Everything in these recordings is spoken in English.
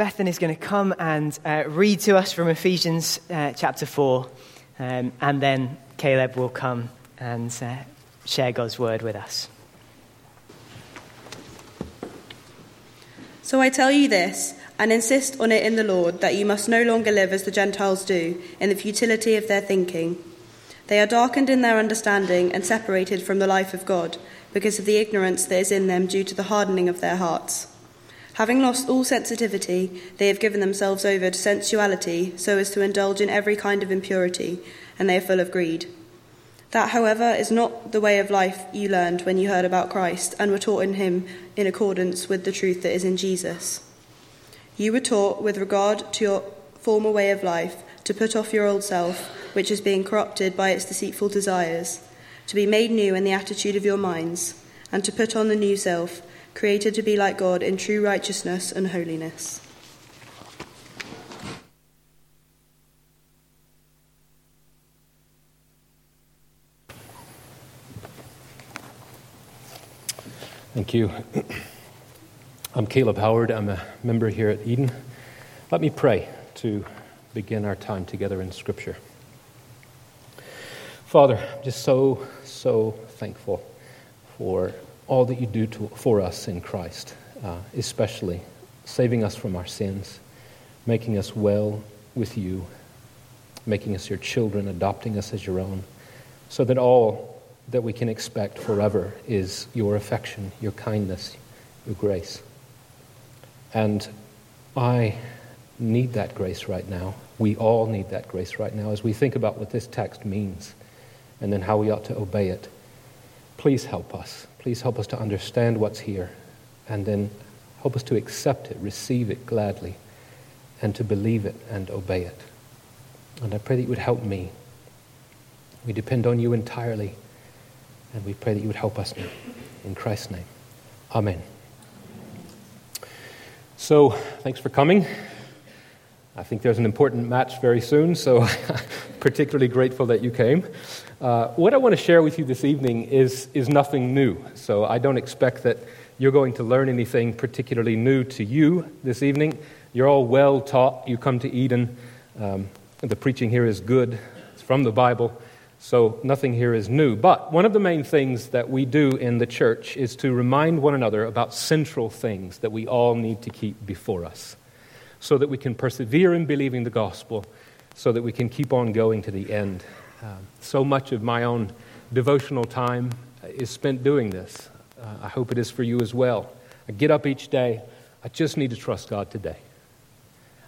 Bethan is going to come and uh, read to us from Ephesians uh, chapter 4, um, and then Caleb will come and uh, share God's word with us. So I tell you this, and insist on it in the Lord, that you must no longer live as the Gentiles do, in the futility of their thinking. They are darkened in their understanding and separated from the life of God, because of the ignorance that is in them due to the hardening of their hearts. Having lost all sensitivity, they have given themselves over to sensuality so as to indulge in every kind of impurity, and they are full of greed. That, however, is not the way of life you learned when you heard about Christ and were taught in him in accordance with the truth that is in Jesus. You were taught, with regard to your former way of life, to put off your old self, which is being corrupted by its deceitful desires, to be made new in the attitude of your minds, and to put on the new self created to be like God in true righteousness and holiness. Thank you. I'm Caleb Howard. I'm a member here at Eden. Let me pray to begin our time together in Scripture. Father, I'm just so, so thankful for all that you do to, for us in Christ, uh, especially saving us from our sins, making us well with you, making us your children, adopting us as your own, so that all that we can expect forever is your affection, your kindness, your grace. And I need that grace right now. We all need that grace right now as we think about what this text means and then how we ought to obey it. Please help us. Please help us to understand what's here and then help us to accept it, receive it gladly, and to believe it and obey it. And I pray that you would help me. We depend on you entirely, and we pray that you would help us now. In Christ's name. Amen. So, thanks for coming. I think there's an important match very soon, so I'm particularly grateful that you came. Uh, what I want to share with you this evening is, is nothing new, so I don't expect that you're going to learn anything particularly new to you this evening. You're all well taught. You come to Eden. Um, the preaching here is good, it's from the Bible, so nothing here is new. But one of the main things that we do in the church is to remind one another about central things that we all need to keep before us so that we can persevere in believing the gospel, so that we can keep on going to the end. Um, so much of my own devotional time is spent doing this. Uh, I hope it is for you as well. I get up each day. I just need to trust God today.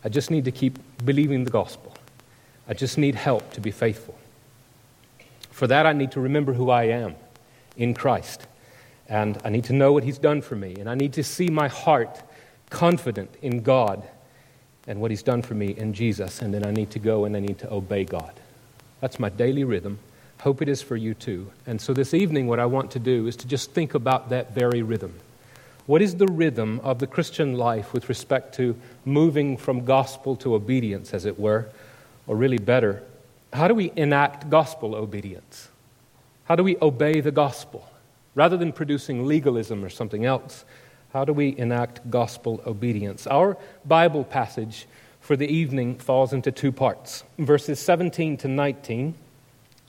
I just need to keep believing the gospel. I just need help to be faithful. For that, I need to remember who I am in Christ. And I need to know what He's done for me. And I need to see my heart confident in God and what He's done for me in Jesus, and then I need to go and I need to obey God. That's my daily rhythm. Hope it is for you too. And so this evening, what I want to do is to just think about that very rhythm. What is the rhythm of the Christian life with respect to moving from gospel to obedience, as it were? Or really better, how do we enact gospel obedience? How do we obey the gospel? Rather than producing legalism or something else, how do we enact gospel obedience? Our Bible passage for the evening falls into two parts. Verses 17 to 19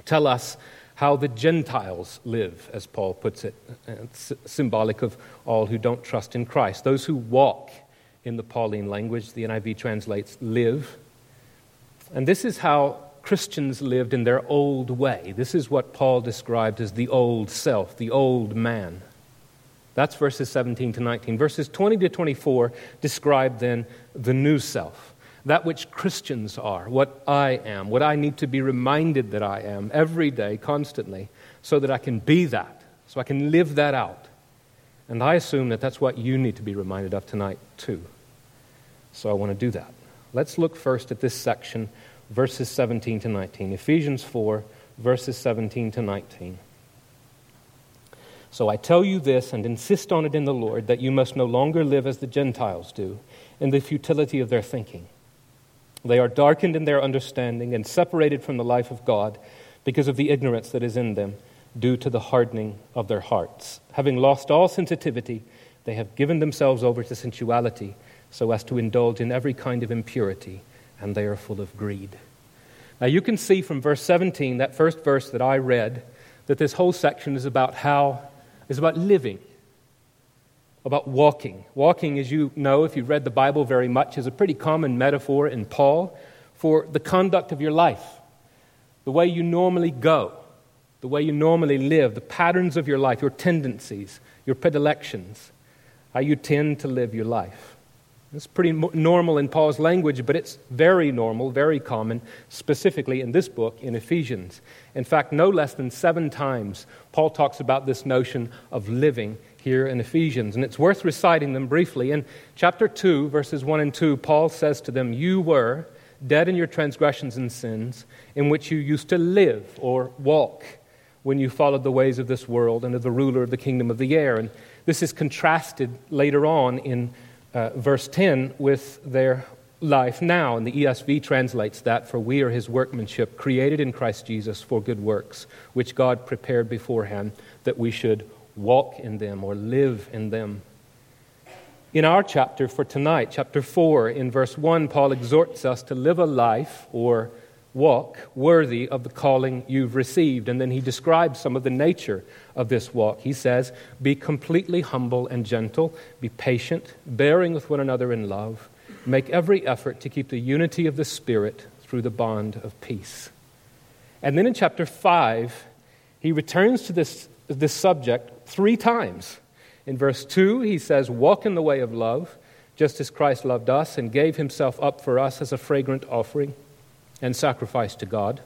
tell us how the Gentiles live, as Paul puts it. It's symbolic of all who don't trust in Christ. Those who walk in the Pauline language, the NIV translates live. And this is how Christians lived in their old way. This is what Paul described as the old self, the old man. That's verses 17 to 19. Verses 20 to 24 describe then the new self, that which Christians are, what I am, what I need to be reminded that I am every day, constantly, so that I can be that, so I can live that out. And I assume that that's what you need to be reminded of tonight, too. So I want to do that. Let's look first at this section, verses 17 to 19. Ephesians 4, verses 17 to 19. So I tell you this and insist on it in the Lord that you must no longer live as the Gentiles do, in the futility of their thinking. They are darkened in their understanding and separated from the life of God because of the ignorance that is in them due to the hardening of their hearts. Having lost all sensitivity, They have given themselves over to sensuality so as to indulge in every kind of impurity, and they are full of greed. Now, you can see from verse 17, that first verse that I read, that this whole section is about how, is about living, about walking. Walking, as you know, if you've read the Bible very much, is a pretty common metaphor in Paul for the conduct of your life, the way you normally go, the way you normally live, the patterns of your life, your tendencies, your predilections, how you tend to live your life. It's pretty normal in Paul's language, but it's very normal, very common, specifically in this book in Ephesians. In fact, no less than seven times, Paul talks about this notion of living here in Ephesians, and it's worth reciting them briefly. In chapter 2, verses 1 and 2, Paul says to them, You were dead in your transgressions and sins, in which you used to live or walk when you followed the ways of this world and of the ruler of the kingdom of the air. And this is contrasted later on in uh, verse 10 with their life now. And the ESV translates that for we are his workmanship, created in Christ Jesus for good works, which God prepared beforehand that we should walk in them or live in them. In our chapter for tonight, chapter 4, in verse 1, Paul exhorts us to live a life or walk worthy of the calling you've received. And then he describes some of the nature of this walk. He says, Be completely humble and gentle, be patient, bearing with one another in love, make every effort to keep the unity of the Spirit through the bond of peace. And then in chapter 5, he returns to this, this subject three times. In verse 2, he says, Walk in the way of love, just as Christ loved us and gave himself up for us as a fragrant offering and sacrifice to God.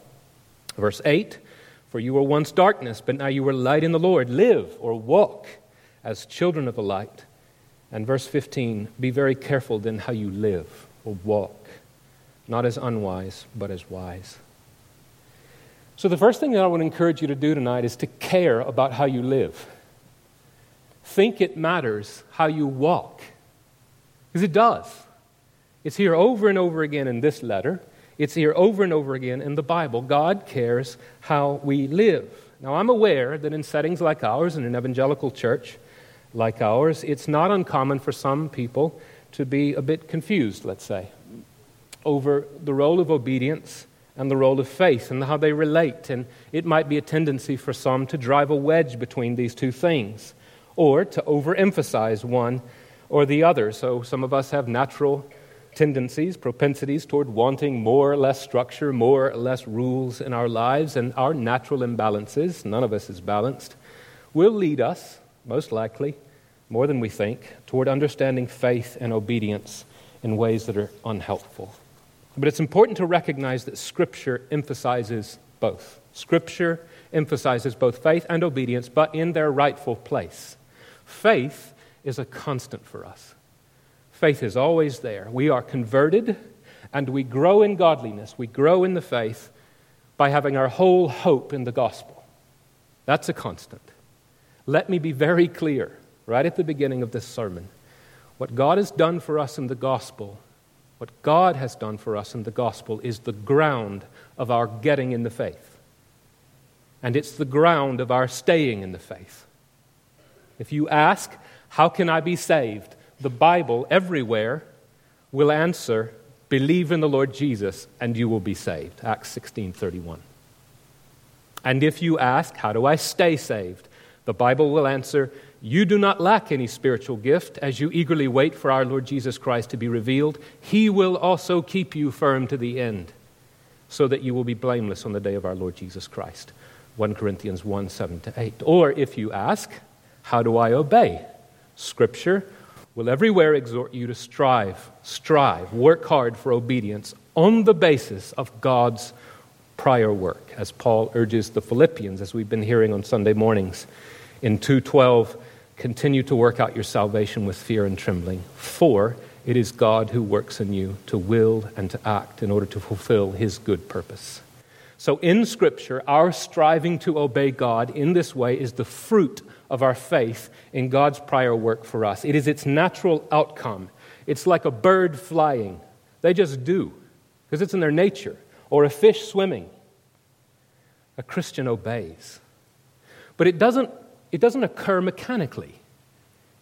Verse 8 For you were once darkness, but now you are light in the Lord. Live or walk as children of the light. And verse 15 Be very careful then how you live or walk, not as unwise, but as wise. So, the first thing that I would encourage you to do tonight is to care about how you live. Think it matters how you walk, because it does. It's here over and over again in this letter. It's here over and over again in the Bible. God cares how we live. Now, I'm aware that in settings like ours, in an evangelical church like ours, it's not uncommon for some people to be a bit confused, let's say, over the role of obedience and the role of faith and how they relate. And it might be a tendency for some to drive a wedge between these two things or to overemphasize one or the other. So some of us have natural tendencies, propensities toward wanting more or less structure, more or less rules in our lives, and our natural imbalances, none of us is balanced, will lead us, most likely, more than we think, toward understanding faith and obedience in ways that are unhelpful. But it's important to recognize that Scripture emphasizes both. Scripture emphasizes both faith and obedience, but in their rightful place. Faith is a constant for us. Faith is always there. We are converted and we grow in godliness. We grow in the faith by having our whole hope in the gospel. That's a constant. Let me be very clear right at the beginning of this sermon. What God has done for us in the gospel, what God has done for us in the gospel is the ground of our getting in the faith. And it's the ground of our staying in the faith. If you ask, How can I be saved? The Bible everywhere will answer, believe in the Lord Jesus and you will be saved. Acts 16:31. And if you ask, how do I stay saved? The Bible will answer, you do not lack any spiritual gift as you eagerly wait for our Lord Jesus Christ to be revealed. He will also keep you firm to the end so that you will be blameless on the day of our Lord Jesus Christ. 1 Corinthians 1 7 to 8. Or if you ask, how do I obey? Scripture will everywhere exhort you to strive, strive, work hard for obedience on the basis of God's prior work, as Paul urges the Philippians, as we've been hearing on Sunday mornings. In 2:12, continue to work out your salvation with fear and trembling, for it is God who works in you to will and to act in order to fulfill his good purpose. So in Scripture, our striving to obey God in this way is the fruit of our faith in God's prior work for us. It is its natural outcome. It's like a bird flying, they just do, because it's in their nature, or a fish swimming. A Christian obeys. But it doesn't, it doesn't occur mechanically.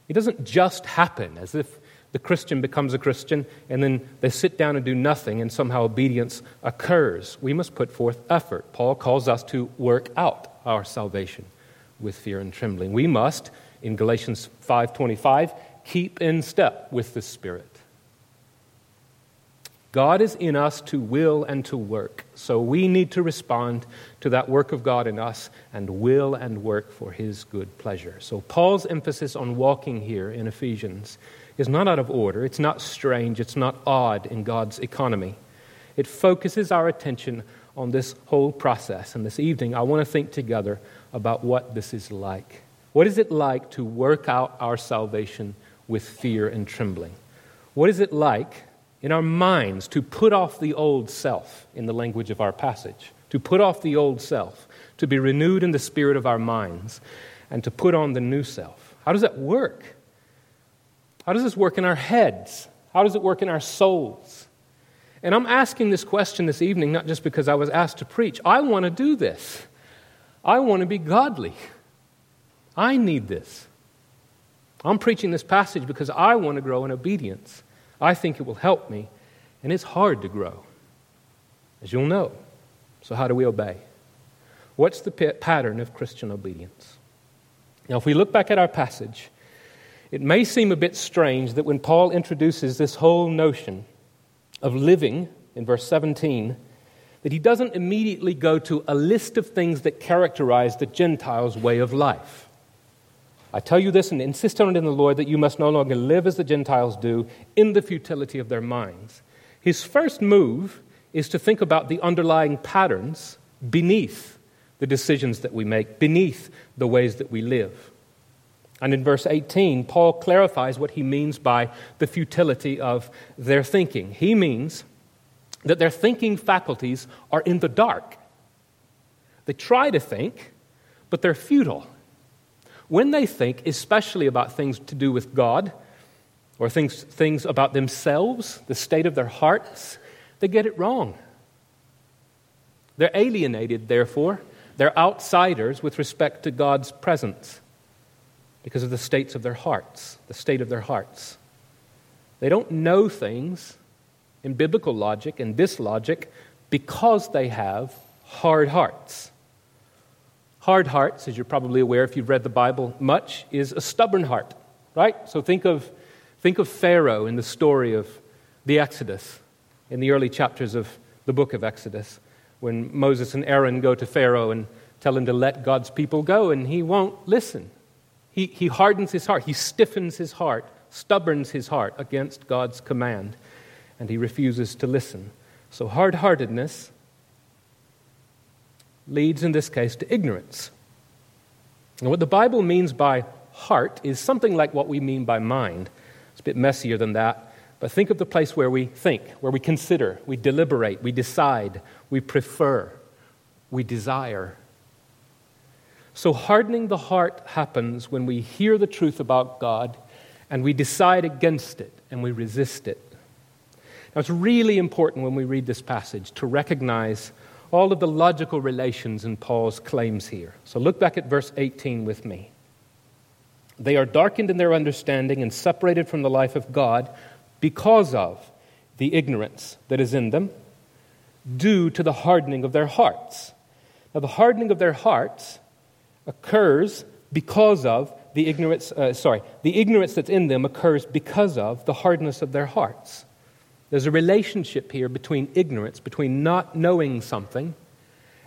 It doesn't just happen as if the Christian becomes a Christian and then they sit down and do nothing and somehow obedience occurs. We must put forth effort. Paul calls us to work out our salvation with fear and trembling. We must, in Galatians 5:25, keep in step with the Spirit. God is in us to will and to work. So we need to respond to that work of God in us and will and work for his good pleasure. So Paul's emphasis on walking here in Ephesians is not out of order, it's not strange, it's not odd in God's economy. It focuses our attention on this whole process. And this evening, I want to think together about what this is like. What is it like to work out our salvation with fear and trembling? What is it like in our minds to put off the old self, in the language of our passage, to put off the old self, to be renewed in the spirit of our minds, and to put on the new self. How does that work? How does this work in our heads? How does it work in our souls? And I'm asking this question this evening not just because I was asked to preach. I want to do this. I want to be godly. I need this. I'm preaching this passage because I want to grow in obedience. I think it will help me, and it's hard to grow, as you'll know. So, how do we obey? What's the pattern of Christian obedience? Now, if we look back at our passage, it may seem a bit strange that when Paul introduces this whole notion of living in verse 17, that he doesn't immediately go to a list of things that characterize the Gentiles' way of life. I tell you this and insist on it in the Lord that you must no longer live as the Gentiles do in the futility of their minds. His first move is to think about the underlying patterns beneath the decisions that we make, beneath the ways that we live. And in verse 18, Paul clarifies what he means by the futility of their thinking. He means that their thinking faculties are in the dark. They try to think, but they're futile. When they think, especially about things to do with God or things, things about themselves, the state of their hearts, they get it wrong. They're alienated, therefore. They're outsiders with respect to God's presence because of the states of their hearts, the state of their hearts. They don't know things in biblical logic and this logic because they have hard hearts. Hard hearts, as you're probably aware if you've read the Bible much, is a stubborn heart, right? So think of, think of Pharaoh in the story of the Exodus, in the early chapters of the book of Exodus, when Moses and Aaron go to Pharaoh and tell him to let God's people go, and he won't listen. He, he hardens his heart, he stiffens his heart, stubborns his heart against God's command, and he refuses to listen. So, hard heartedness leads in this case to ignorance. And what the Bible means by heart is something like what we mean by mind. It's a bit messier than that, but think of the place where we think, where we consider, we deliberate, we decide, we prefer, we desire. So, hardening the heart happens when we hear the truth about God and we decide against it and we resist it. Now, it's really important when we read this passage to recognize all of the logical relations in Paul's claims here. So look back at verse 18 with me. They are darkened in their understanding and separated from the life of God because of the ignorance that is in them, due to the hardening of their hearts. Now, the hardening of their hearts occurs because of the ignorance, uh, sorry, the ignorance that's in them occurs because of the hardness of their hearts. There's a relationship here between ignorance, between not knowing something,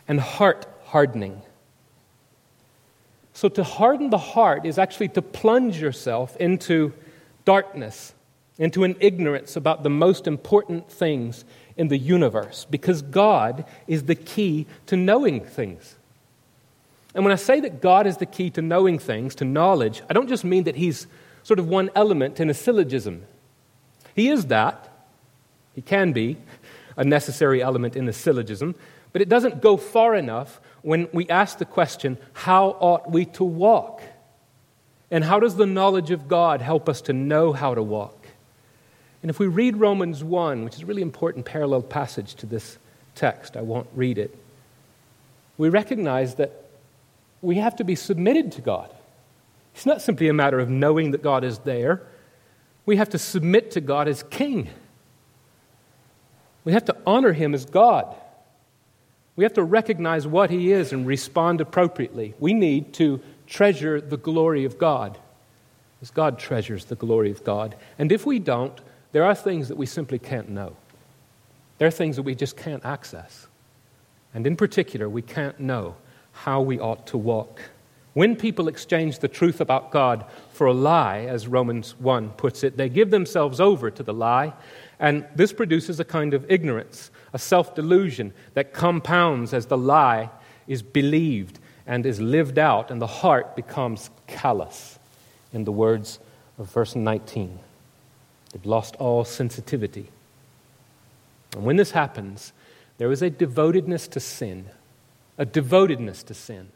and heart hardening. So, to harden the heart is actually to plunge yourself into darkness, into an ignorance about the most important things in the universe, because God is the key to knowing things. And when I say that God is the key to knowing things, to knowledge, I don't just mean that He's sort of one element in a syllogism. He is that, he can be a necessary element in a syllogism, but it doesn't go far enough when we ask the question how ought we to walk? And how does the knowledge of God help us to know how to walk? And if we read Romans 1, which is a really important parallel passage to this text, I won't read it, we recognize that we have to be submitted to God. It's not simply a matter of knowing that God is there. We have to submit to God as King. We have to honor Him as God. We have to recognize what He is and respond appropriately. We need to treasure the glory of God as God treasures the glory of God. And if we don't, there are things that we simply can't know. There are things that we just can't access. And in particular, we can't know how we ought to walk. When people exchange the truth about God for a lie, as Romans 1 puts it, they give themselves over to the lie, and this produces a kind of ignorance, a self delusion that compounds as the lie is believed and is lived out, and the heart becomes callous, in the words of verse 19. They've lost all sensitivity. And when this happens, there is a devotedness to sin, a devotedness to sin,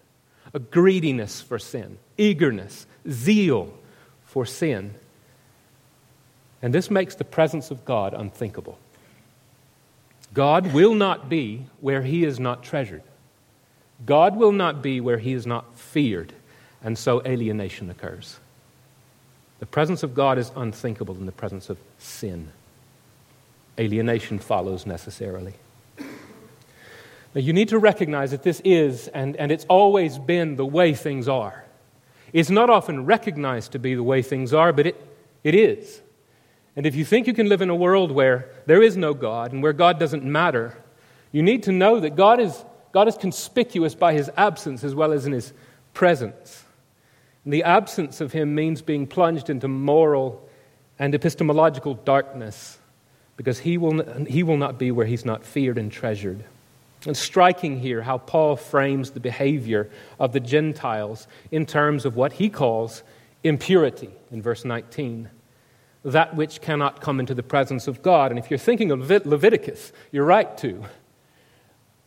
a greediness for sin, eagerness, zeal for sin. And this makes the presence of God unthinkable. God will not be where he is not treasured. God will not be where he is not feared, and so alienation occurs. The presence of God is unthinkable in the presence of sin. Alienation follows necessarily. Now, you need to recognize that this is, and, and it's always been, the way things are. It's not often recognized to be the way things are, but it, it is. And if you think you can live in a world where there is no God and where God doesn't matter, you need to know that God is, God is conspicuous by his absence as well as in his presence. And the absence of him means being plunged into moral and epistemological darkness because he will, he will not be where he's not feared and treasured. And striking here how Paul frames the behavior of the Gentiles in terms of what he calls impurity in verse 19. That which cannot come into the presence of God. And if you're thinking of Leviticus, you're right to.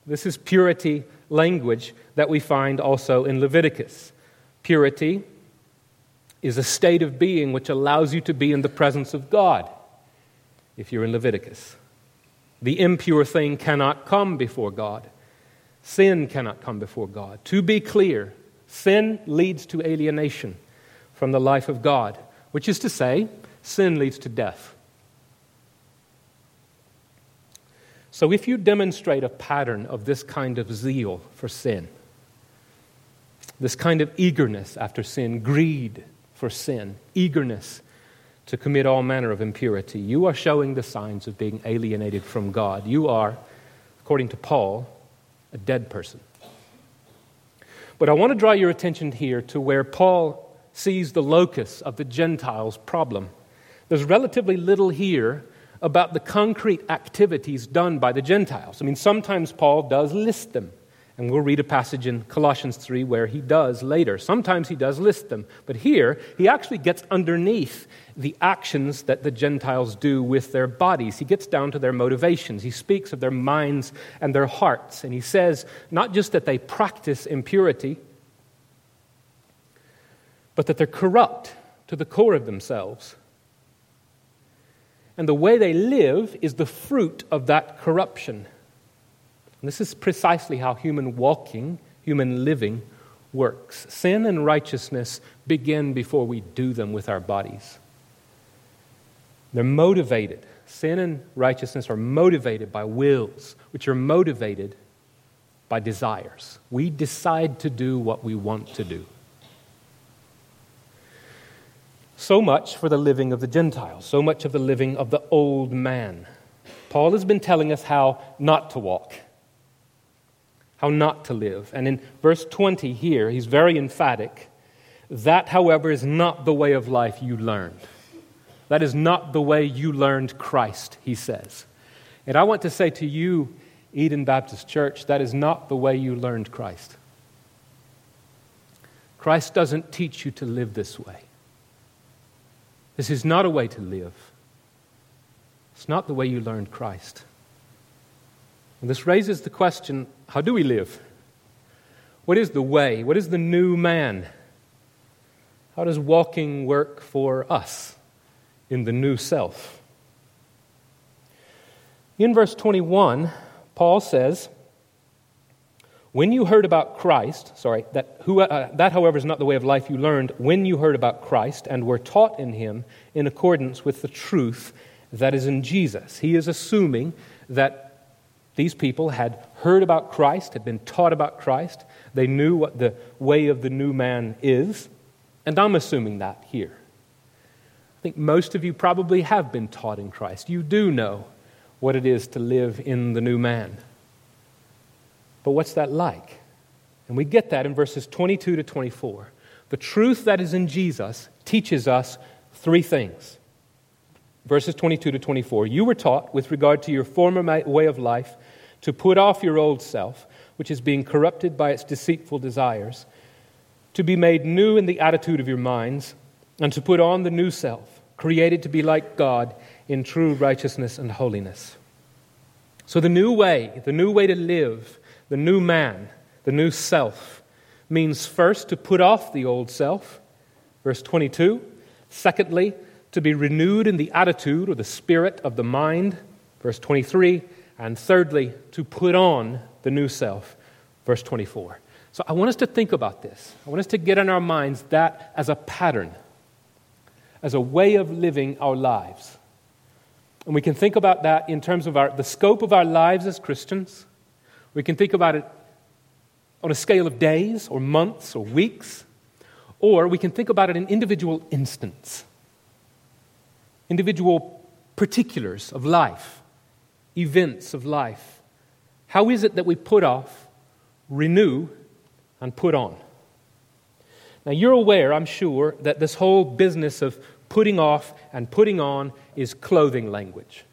This is purity language that we find also in Leviticus. Purity is a state of being which allows you to be in the presence of God, if you're in Leviticus. The impure thing cannot come before God. Sin cannot come before God. To be clear, sin leads to alienation from the life of God, which is to say, sin leads to death. So if you demonstrate a pattern of this kind of zeal for sin, this kind of eagerness after sin, greed for sin, eagerness to commit all manner of impurity, you are showing the signs of being alienated from God. You are, according to Paul, a dead person. But I want to draw your attention here to where Paul sees the locus of the Gentiles' problem. There's relatively little here about the concrete activities done by the Gentiles. I mean, sometimes Paul does list them. And we'll read a passage in Colossians 3 where he does later. Sometimes he does list them, but here he actually gets underneath the actions that the Gentiles do with their bodies. He gets down to their motivations. He speaks of their minds and their hearts. And he says not just that they practice impurity, but that they're corrupt to the core of themselves. And the way they live is the fruit of that corruption. And this is precisely how human walking, human living works. Sin and righteousness begin before we do them with our bodies. They're motivated. Sin and righteousness are motivated by wills, which are motivated by desires. We decide to do what we want to do. So much for the living of the Gentiles, so much of the living of the old man. Paul has been telling us how not to walk how not to live. And in verse 20 here, he's very emphatic. That, however, is not the way of life you learned. That is not the way you learned Christ, he says. And I want to say to you, Eden Baptist Church, that is not the way you learned Christ. Christ doesn't teach you to live this way. This is not a way to live. It's not the way you learned Christ. And this raises the question how do we live? What is the way? What is the new man? How does walking work for us in the new self? In verse 21, Paul says, When you heard about Christ, sorry, that, who, uh, that however is not the way of life you learned when you heard about Christ and were taught in him in accordance with the truth that is in Jesus. He is assuming that these people had heard about Christ, had been taught about Christ, they knew what the way of the new man is, and I'm assuming that here. I think most of you probably have been taught in Christ. You do know what it is to live in the new man. But what's that like? And we get that in verses 22 to 24. The truth that is in Jesus teaches us three things. Verses 22 to 24. You were taught, with regard to your former way of life, to put off your old self, which is being corrupted by its deceitful desires, to be made new in the attitude of your minds, and to put on the new self, created to be like God in true righteousness and holiness. So, the new way, the new way to live, the new man, the new self, means first to put off the old self, verse 22. Secondly, to be renewed in the attitude or the spirit of the mind, verse 23. And thirdly, to put on the new self, verse 24. So I want us to think about this. I want us to get in our minds that as a pattern, as a way of living our lives. And we can think about that in terms of our, the scope of our lives as Christians. We can think about it on a scale of days or months or weeks, or we can think about it in individual instants, individual particulars of life, events of life. How is it that we put off, renew, and put on? Now, you're aware, I'm sure, that this whole business of putting off and putting on is clothing language.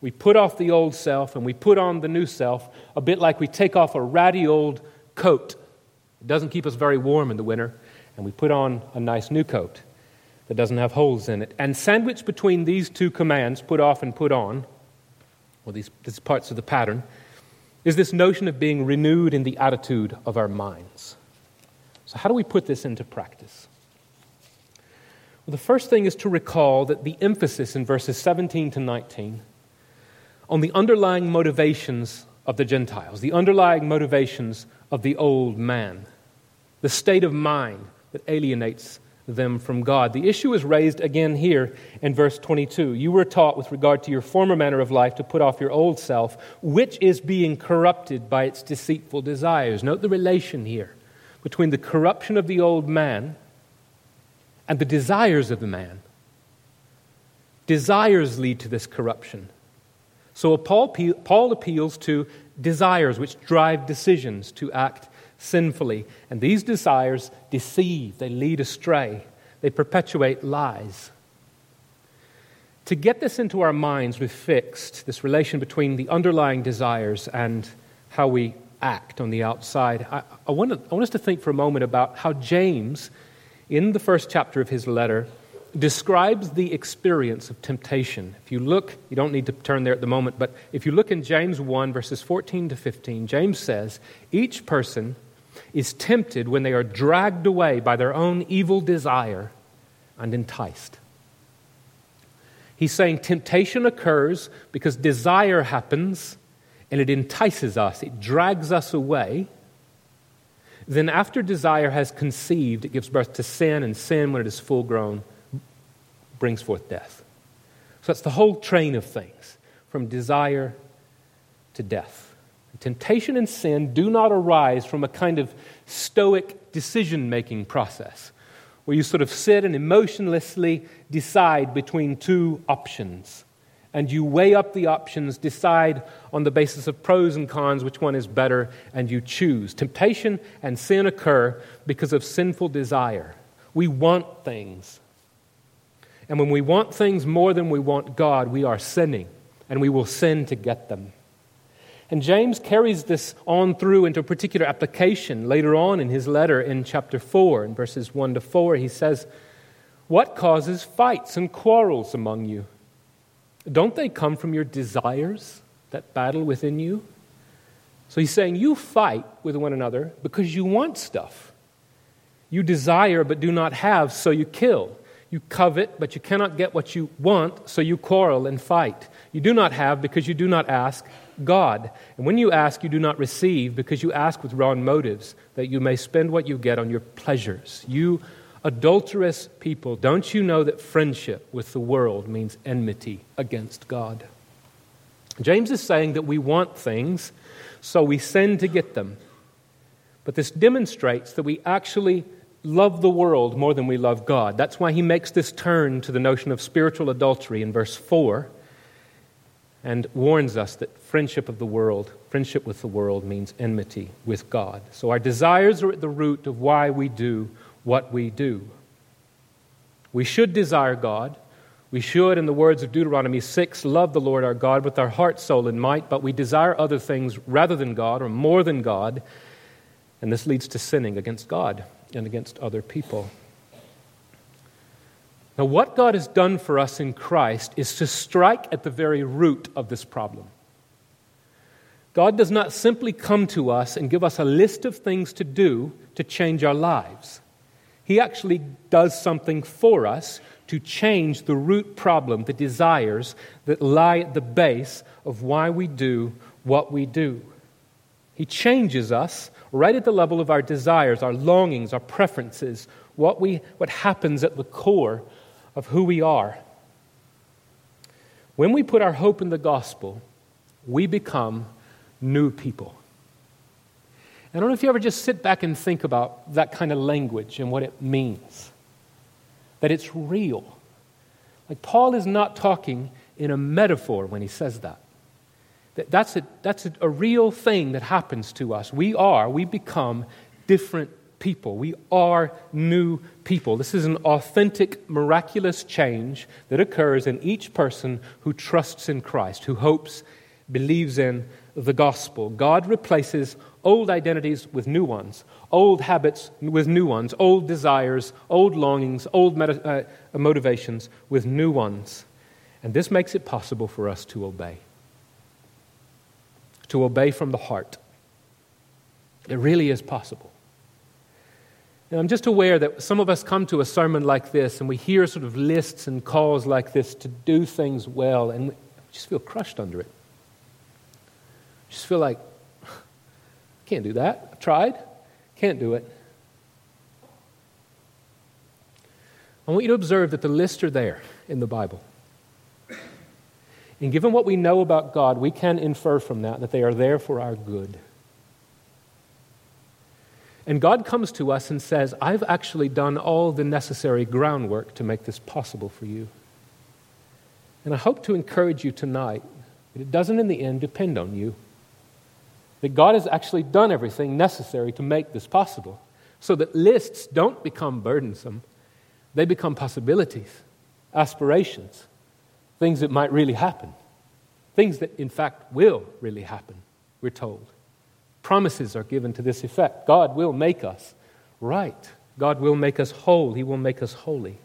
We put off the old self and we put on the new self, a bit like we take off a ratty old coat. It doesn't keep us very warm in the winter, and we put on a nice new coat that doesn't have holes in it. And sandwiched between these two commands, put off and put on, well, these, these parts of the pattern, is this notion of being renewed in the attitude of our minds. So, how do we put this into practice? Well, the first thing is to recall that the emphasis in verses 17 to 19 on the underlying motivations of the Gentiles, the underlying motivations of the old man, the state of mind that alienates them from God. The issue is raised again here in verse 22. You were taught with regard to your former manner of life to put off your old self, which is being corrupted by its deceitful desires. Note the relation here between the corruption of the old man and the desires of the man. Desires lead to this corruption. So Paul, Paul appeals to desires which drive decisions to act sinfully. And these desires deceive, they lead astray, they perpetuate lies. To get this into our minds, we've fixed this relation between the underlying desires and how we act on the outside. I, I, want, to, I want us to think for a moment about how James in the first chapter of his letter, describes the experience of temptation. If you look, you don't need to turn there at the moment, but if you look in James 1, verses 14 to 15, James says, Each person is tempted when they are dragged away by their own evil desire and enticed. He's saying temptation occurs because desire happens and it entices us, it drags us away then, after desire has conceived, it gives birth to sin, and sin, when it is full grown, brings forth death. So that's the whole train of things from desire to death. Temptation and sin do not arise from a kind of stoic decision making process where you sort of sit and emotionlessly decide between two options and you weigh up the options, decide on the basis of pros and cons which one is better, and you choose. Temptation and sin occur because of sinful desire. We want things. And when we want things more than we want God, we are sinning, and we will sin to get them. And James carries this on through into a particular application later on in his letter in chapter 4, in verses 1 to 4. He says, What causes fights and quarrels among you? Don't they come from your desires that battle within you? So he's saying you fight with one another because you want stuff. You desire but do not have, so you kill. You covet, but you cannot get what you want, so you quarrel and fight. You do not have because you do not ask God. And when you ask, you do not receive because you ask with wrong motives, that you may spend what you get on your pleasures. You adulterous people, don't you know that friendship with the world means enmity against God? James is saying that we want things, so we sin to get them. But this demonstrates that we actually love the world more than we love God. That's why he makes this turn to the notion of spiritual adultery in verse 4 and warns us that friendship of the world, friendship with the world means enmity with God. So our desires are at the root of why we do what we do. We should desire God. We should, in the words of Deuteronomy 6, love the Lord our God with our heart, soul, and might, but we desire other things rather than God or more than God, and this leads to sinning against God and against other people. Now, what God has done for us in Christ is to strike at the very root of this problem. God does not simply come to us and give us a list of things to do to change our lives. He actually does something for us to change the root problem, the desires that lie at the base of why we do what we do. He changes us right at the level of our desires, our longings, our preferences, what, we, what happens at the core of who we are. When we put our hope in the gospel, we become new people. I don't know if you ever just sit back and think about that kind of language and what it means. That it's real. Like, Paul is not talking in a metaphor when he says that. That's a, that's a, a real thing that happens to us. We are, we become different people. We are new people. This is an authentic, miraculous change that occurs in each person who trusts in Christ, who hopes, believes in the gospel. God replaces old identities with new ones, old habits with new ones, old desires, old longings, old uh, motivations with new ones. And this makes it possible for us to obey to obey from the heart. It really is possible. I'm just aware that some of us come to a sermon like this and we hear sort of lists and calls like this to do things well and we just feel crushed under it. Just feel like, can't do that. I've tried, can't do it. I want you to observe that the lists are there in the Bible. And given what we know about God, we can infer from that that they are there for our good. And God comes to us and says, I've actually done all the necessary groundwork to make this possible for you. And I hope to encourage you tonight that it doesn't in the end depend on you. That God has actually done everything necessary to make this possible. So that lists don't become burdensome, they become possibilities, aspirations, things that might really happen, things that in fact will really happen, we're told. Promises are given to this effect. God will make us right. God will make us whole. He will make us holy.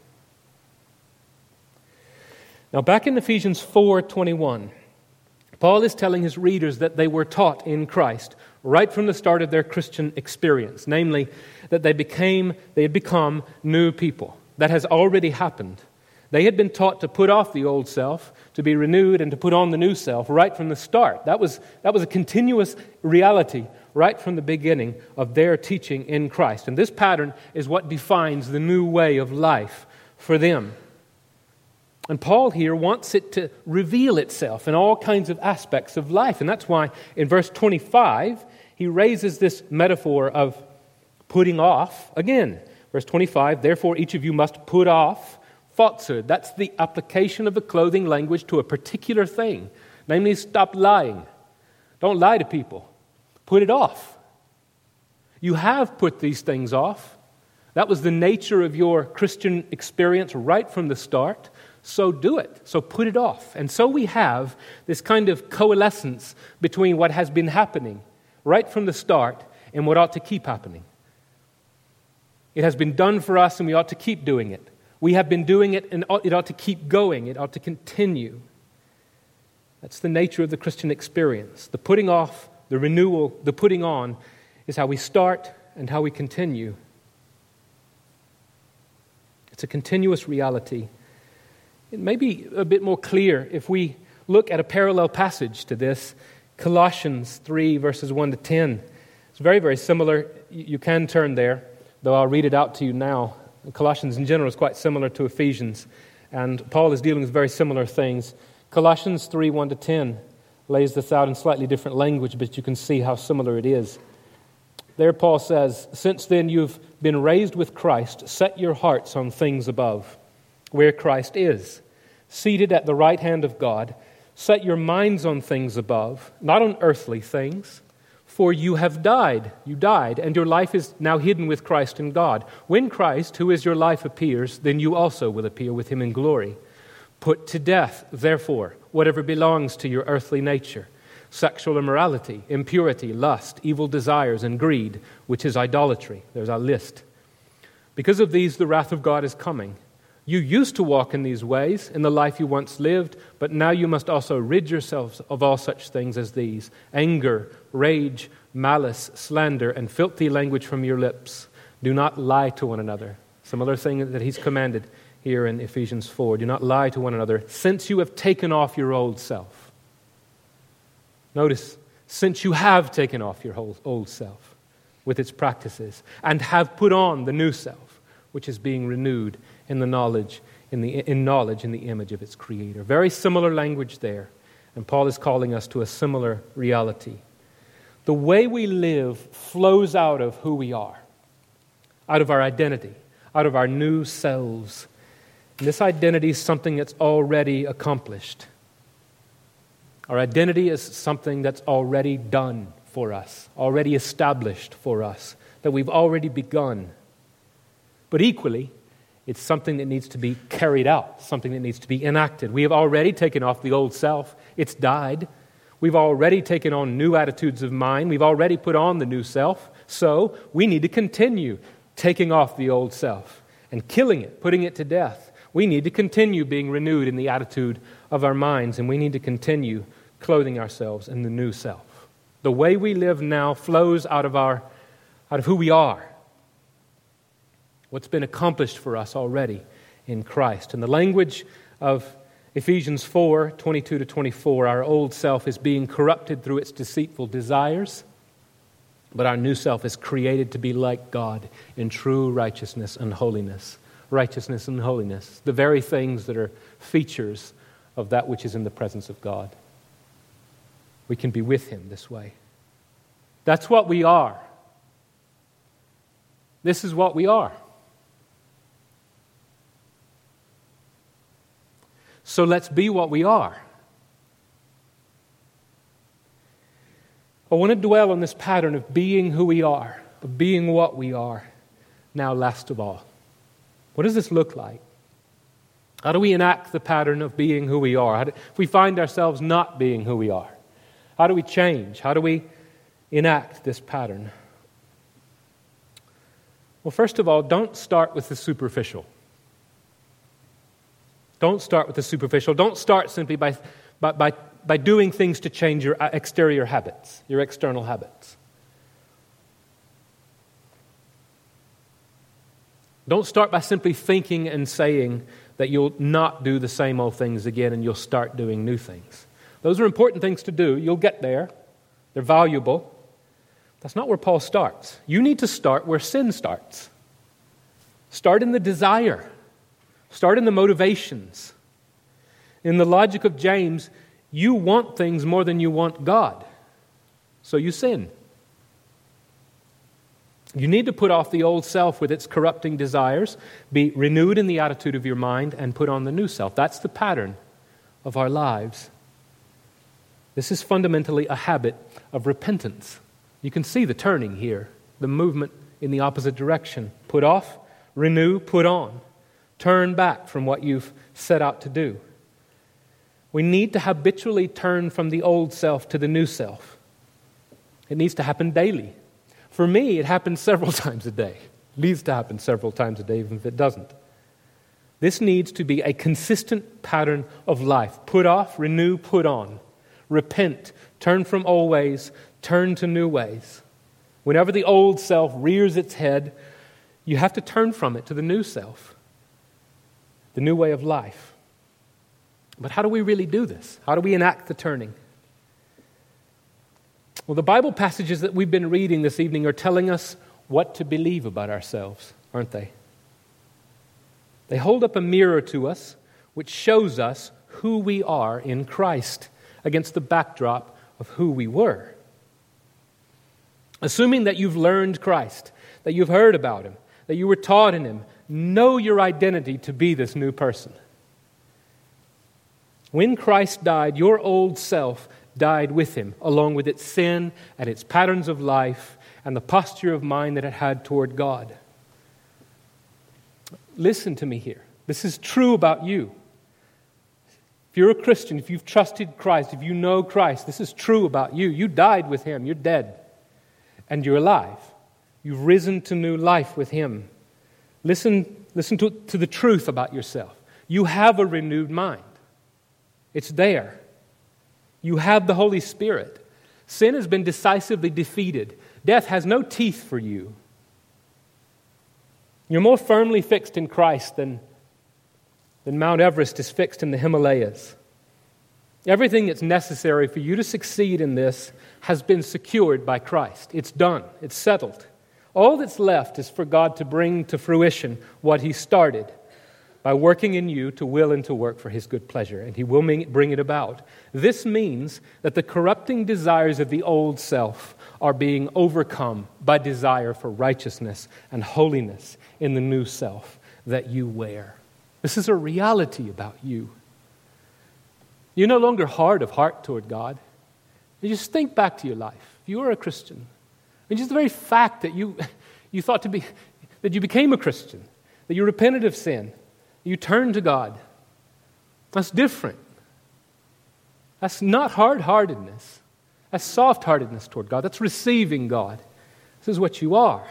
Now, back in Ephesians 4:21, Paul is telling his readers that they were taught in Christ right from the start of their Christian experience, namely that they became they had become new people. That has already happened. They had been taught to put off the old self, to be renewed, and to put on the new self right from the start. That was, that was a continuous reality right from the beginning of their teaching in Christ. And this pattern is what defines the new way of life for them. And Paul here wants it to reveal itself in all kinds of aspects of life. And that's why in verse 25, he raises this metaphor of putting off again. Verse 25, therefore each of you must put off falsehood. That's the application of the clothing language to a particular thing. Namely, stop lying. Don't lie to people. Put it off. You have put these things off. That was the nature of your Christian experience right from the start. So do it. So put it off. And so we have this kind of coalescence between what has been happening right from the start and what ought to keep happening. It has been done for us, and we ought to keep doing it. We have been doing it, and it ought to keep going, it ought to continue. That's the nature of the Christian experience. The putting off, the renewal, the putting on is how we start and how we continue. It's a continuous reality. It may be a bit more clear if we look at a parallel passage to this Colossians 3, verses 1 to 10. It's very, very similar. You can turn there, though I'll read it out to you now. Colossians in general is quite similar to Ephesians, and Paul is dealing with very similar things. Colossians 3 1 to 10 lays this out in slightly different language, but you can see how similar it is. There, Paul says, Since then you've been raised with Christ, set your hearts on things above, where Christ is, seated at the right hand of God. Set your minds on things above, not on earthly things. For you have died. You died, and your life is now hidden with Christ in God. When Christ, who is your life, appears, then you also will appear with him in glory. Put to death, therefore, whatever belongs to your earthly nature sexual immorality, impurity, lust, evil desires, and greed, which is idolatry. There's our list. Because of these, the wrath of God is coming. You used to walk in these ways in the life you once lived, but now you must also rid yourselves of all such things as these anger, rage, malice, slander, and filthy language from your lips. Do not lie to one another. Similar thing that he's commanded here in Ephesians 4. Do not lie to one another, since you have taken off your old self. Notice, since you have taken off your old self with its practices and have put on the new self, which is being renewed in the knowledge, in, the, in knowledge in the image of its creator. Very similar language there. And Paul is calling us to a similar reality. The way we live flows out of who we are, out of our identity, out of our new selves. And this identity is something that's already accomplished. Our identity is something that's already done for us, already established for us, that we've already begun. But equally, it's something that needs to be carried out, something that needs to be enacted. We have already taken off the old self, it's died. We've already taken on new attitudes of mind. We've already put on the new self. So we need to continue taking off the old self and killing it, putting it to death. We need to continue being renewed in the attitude of our minds, and we need to continue clothing ourselves in the new self. The way we live now flows out of, our, out of who we are, what's been accomplished for us already in Christ. And the language of Ephesians 4 22 to 24, our old self is being corrupted through its deceitful desires, but our new self is created to be like God in true righteousness and holiness. Righteousness and holiness, the very things that are features of that which is in the presence of God. We can be with Him this way. That's what we are. This is what we are. So let's be what we are. I want to dwell on this pattern of being who we are, of being what we are. Now, last of all, what does this look like? How do we enact the pattern of being who we are? Do, if we find ourselves not being who we are, how do we change? How do we enact this pattern? Well, first of all, don't start with the superficial. Don't start with the superficial. Don't start simply by, by, by, by doing things to change your uh, exterior habits, your external habits. Don't start by simply thinking and saying that you'll not do the same old things again and you'll start doing new things. Those are important things to do. You'll get there, they're valuable. That's not where Paul starts. You need to start where sin starts. Start in the desire. Start in the motivations. In the logic of James, you want things more than you want God. So you sin. You need to put off the old self with its corrupting desires, be renewed in the attitude of your mind, and put on the new self. That's the pattern of our lives. This is fundamentally a habit of repentance. You can see the turning here, the movement in the opposite direction. Put off, renew, put on. Turn back from what you've set out to do. We need to habitually turn from the old self to the new self. It needs to happen daily. For me, it happens several times a day. It needs to happen several times a day, even if it doesn't. This needs to be a consistent pattern of life. Put off, renew, put on. Repent, turn from old ways, turn to new ways. Whenever the old self rears its head, you have to turn from it to the new self. The new way of life. But how do we really do this? How do we enact the turning? Well, the Bible passages that we've been reading this evening are telling us what to believe about ourselves, aren't they? They hold up a mirror to us which shows us who we are in Christ against the backdrop of who we were. Assuming that you've learned Christ, that you've heard about Him, that you were taught in Him, know your identity to be this new person. When Christ died, your old self died with Him, along with its sin and its patterns of life and the posture of mind that it had toward God. Listen to me here. This is true about you. If you're a Christian, if you've trusted Christ, if you know Christ, this is true about you. You died with Him, you're dead, and you're alive. You've risen to new life with Him. Listen, listen to, to the truth about yourself. You have a renewed mind, it's there. You have the Holy Spirit. Sin has been decisively defeated. Death has no teeth for you. You're more firmly fixed in Christ than, than Mount Everest is fixed in the Himalayas. Everything that's necessary for you to succeed in this has been secured by Christ. It's done, it's settled. All that's left is for God to bring to fruition what He started by working in you to will and to work for His good pleasure, and He will bring it about. This means that the corrupting desires of the old self are being overcome by desire for righteousness and holiness in the new self that you wear. This is a reality about you. You're no longer hard of heart toward God. You just think back to your life. If you were a Christian, and just the very fact that you, you thought to be, that you became a Christian, that you repented of sin, you turned to God, that's different. That's not hard heartedness. That's soft heartedness toward God. That's receiving God. This is what you are.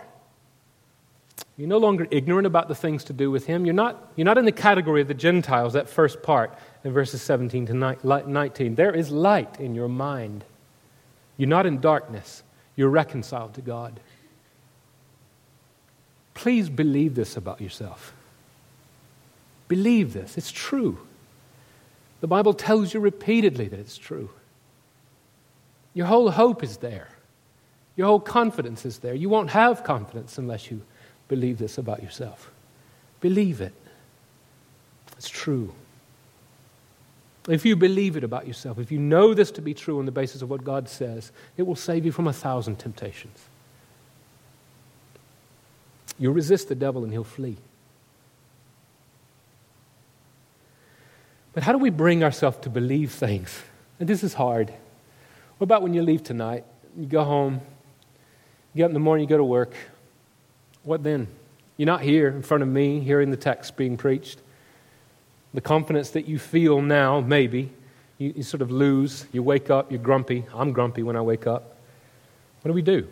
You're no longer ignorant about the things to do with Him. You're not, you're not in the category of the Gentiles, that first part in verses 17 to 19. There is light in your mind. You're not in darkness. You're reconciled to God. Please believe this about yourself. Believe this. It's true. The Bible tells you repeatedly that it's true. Your whole hope is there. Your whole confidence is there. You won't have confidence unless you believe this about yourself. Believe it. It's true. If you believe it about yourself, if you know this to be true on the basis of what God says, it will save you from a thousand temptations. You'll resist the devil and he'll flee. But how do we bring ourselves to believe things? And this is hard. What about when you leave tonight? You go home, you get up in the morning, you go to work. What then? You're not here in front of me, hearing the text being preached the confidence that you feel now, maybe, you, you, sort of lose. You wake up, you're grumpy. I'm grumpy when I wake up. What do we do?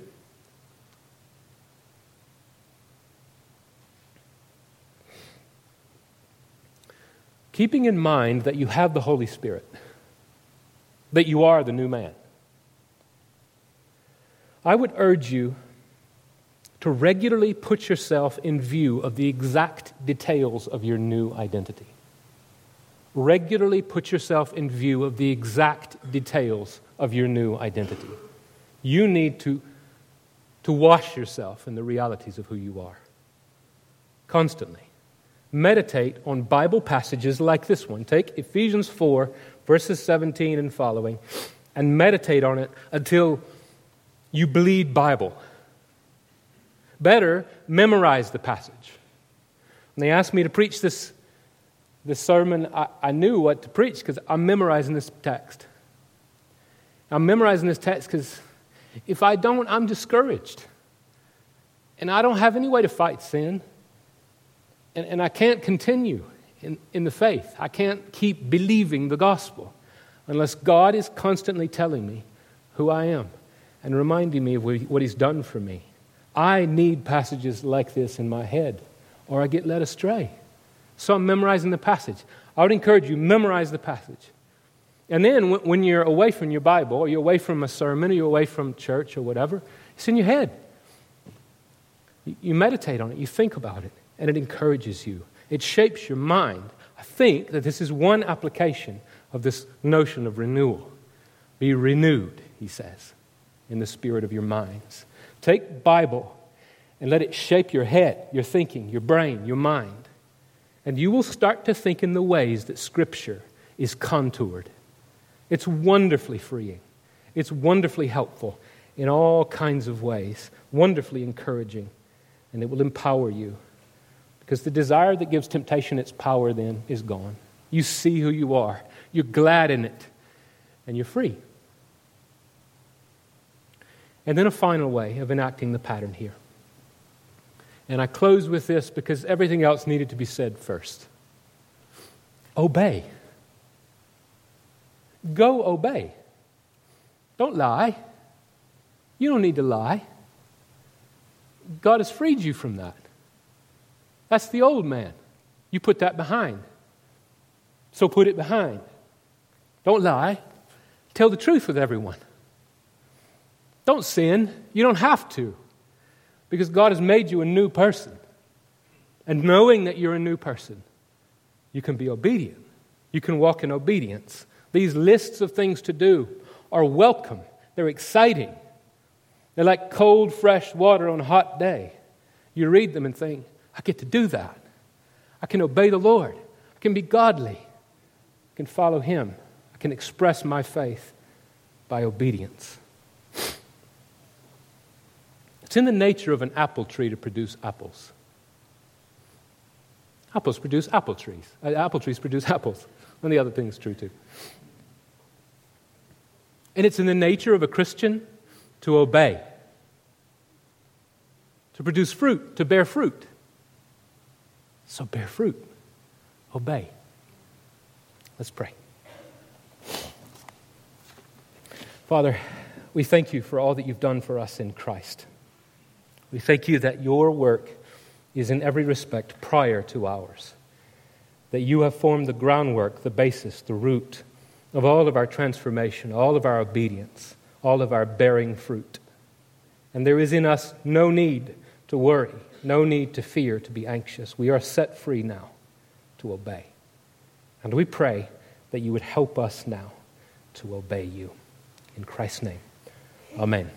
Keeping in mind that you have the Holy Spirit, that you are the new man, I would urge you to regularly put yourself in view of the exact details of your new identity regularly put yourself in view of the exact details of your new identity. You need to, to wash yourself in the realities of who you are. Constantly. Meditate on Bible passages like this one. Take Ephesians 4, verses 17 and following, and meditate on it until you bleed Bible. Better, memorize the passage. When they asked me to preach this the sermon, I, I knew what to preach because I'm memorizing this text. I'm memorizing this text because if I don't, I'm discouraged. And I don't have any way to fight sin. And, and I can't continue in, in the faith. I can't keep believing the gospel unless God is constantly telling me who I am and reminding me of what He's done for me. I need passages like this in my head, or I get led astray. So I'm memorizing the passage. I would encourage you, memorize the passage. And then when you're away from your Bible, or you're away from a sermon, or you're away from church or whatever, it's in your head. You meditate on it, you think about it, and it encourages you. It shapes your mind I think that this is one application of this notion of renewal. Be renewed, he says, in the spirit of your minds. Take Bible and let it shape your head, your thinking, your brain, your mind. And you will start to think in the ways that Scripture is contoured. It's wonderfully freeing. It's wonderfully helpful in all kinds of ways, wonderfully encouraging, and it will empower you. Because the desire that gives temptation its power then is gone. You see who you are, you're glad in it, and you're free. And then a final way of enacting the pattern here. And I close with this because everything else needed to be said first. Obey. Go obey. Don't lie. You don't need to lie. God has freed you from that. That's the old man. You put that behind. So put it behind. Don't lie. Tell the truth with everyone. Don't sin. You don't have to. Because God has made you a new person. And knowing that you're a new person, you can be obedient. You can walk in obedience. These lists of things to do are welcome, they're exciting. They're like cold, fresh water on a hot day. You read them and think, I get to do that. I can obey the Lord. I can be godly. I can follow Him. I can express my faith by obedience. It's in the nature of an apple tree to produce apples. Apples produce apple trees. Uh, apple trees produce apples. And the other thing is true too. And it's in the nature of a Christian to obey, to produce fruit, to bear fruit. So bear fruit, obey. Let's pray. Father, we thank you for all that you've done for us in Christ. We thank you that your work is in every respect prior to ours, that you have formed the groundwork, the basis, the root of all of our transformation, all of our obedience, all of our bearing fruit. And there is in us no need to worry, no need to fear, to be anxious. We are set free now to obey. And we pray that you would help us now to obey you. In Christ's name, amen.